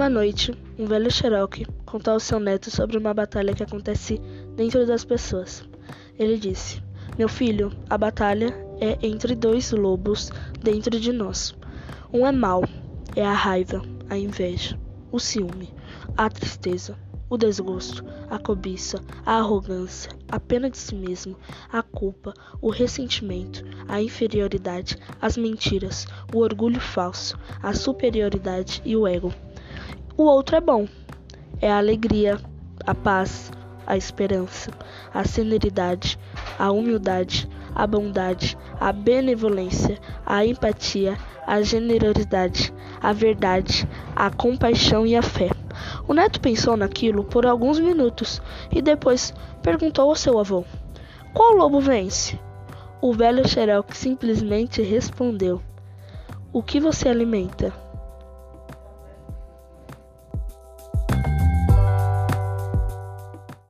Uma noite, um velho Cherokee contou ao seu neto sobre uma batalha que acontece dentro das pessoas. Ele disse: Meu filho, a batalha é entre dois lobos dentro de nós. Um é mau, é a raiva, a inveja, o ciúme, a tristeza, o desgosto, a cobiça, a arrogância, a pena de si mesmo, a culpa, o ressentimento, a inferioridade, as mentiras, o orgulho falso, a superioridade e o ego. O outro é bom. É a alegria, a paz, a esperança, a serenidade, a humildade, a bondade, a benevolência, a empatia, a generosidade, a verdade, a compaixão e a fé. O neto pensou naquilo por alguns minutos e depois perguntou ao seu avô: Qual lobo vence? O velho Xerox simplesmente respondeu: O que você alimenta?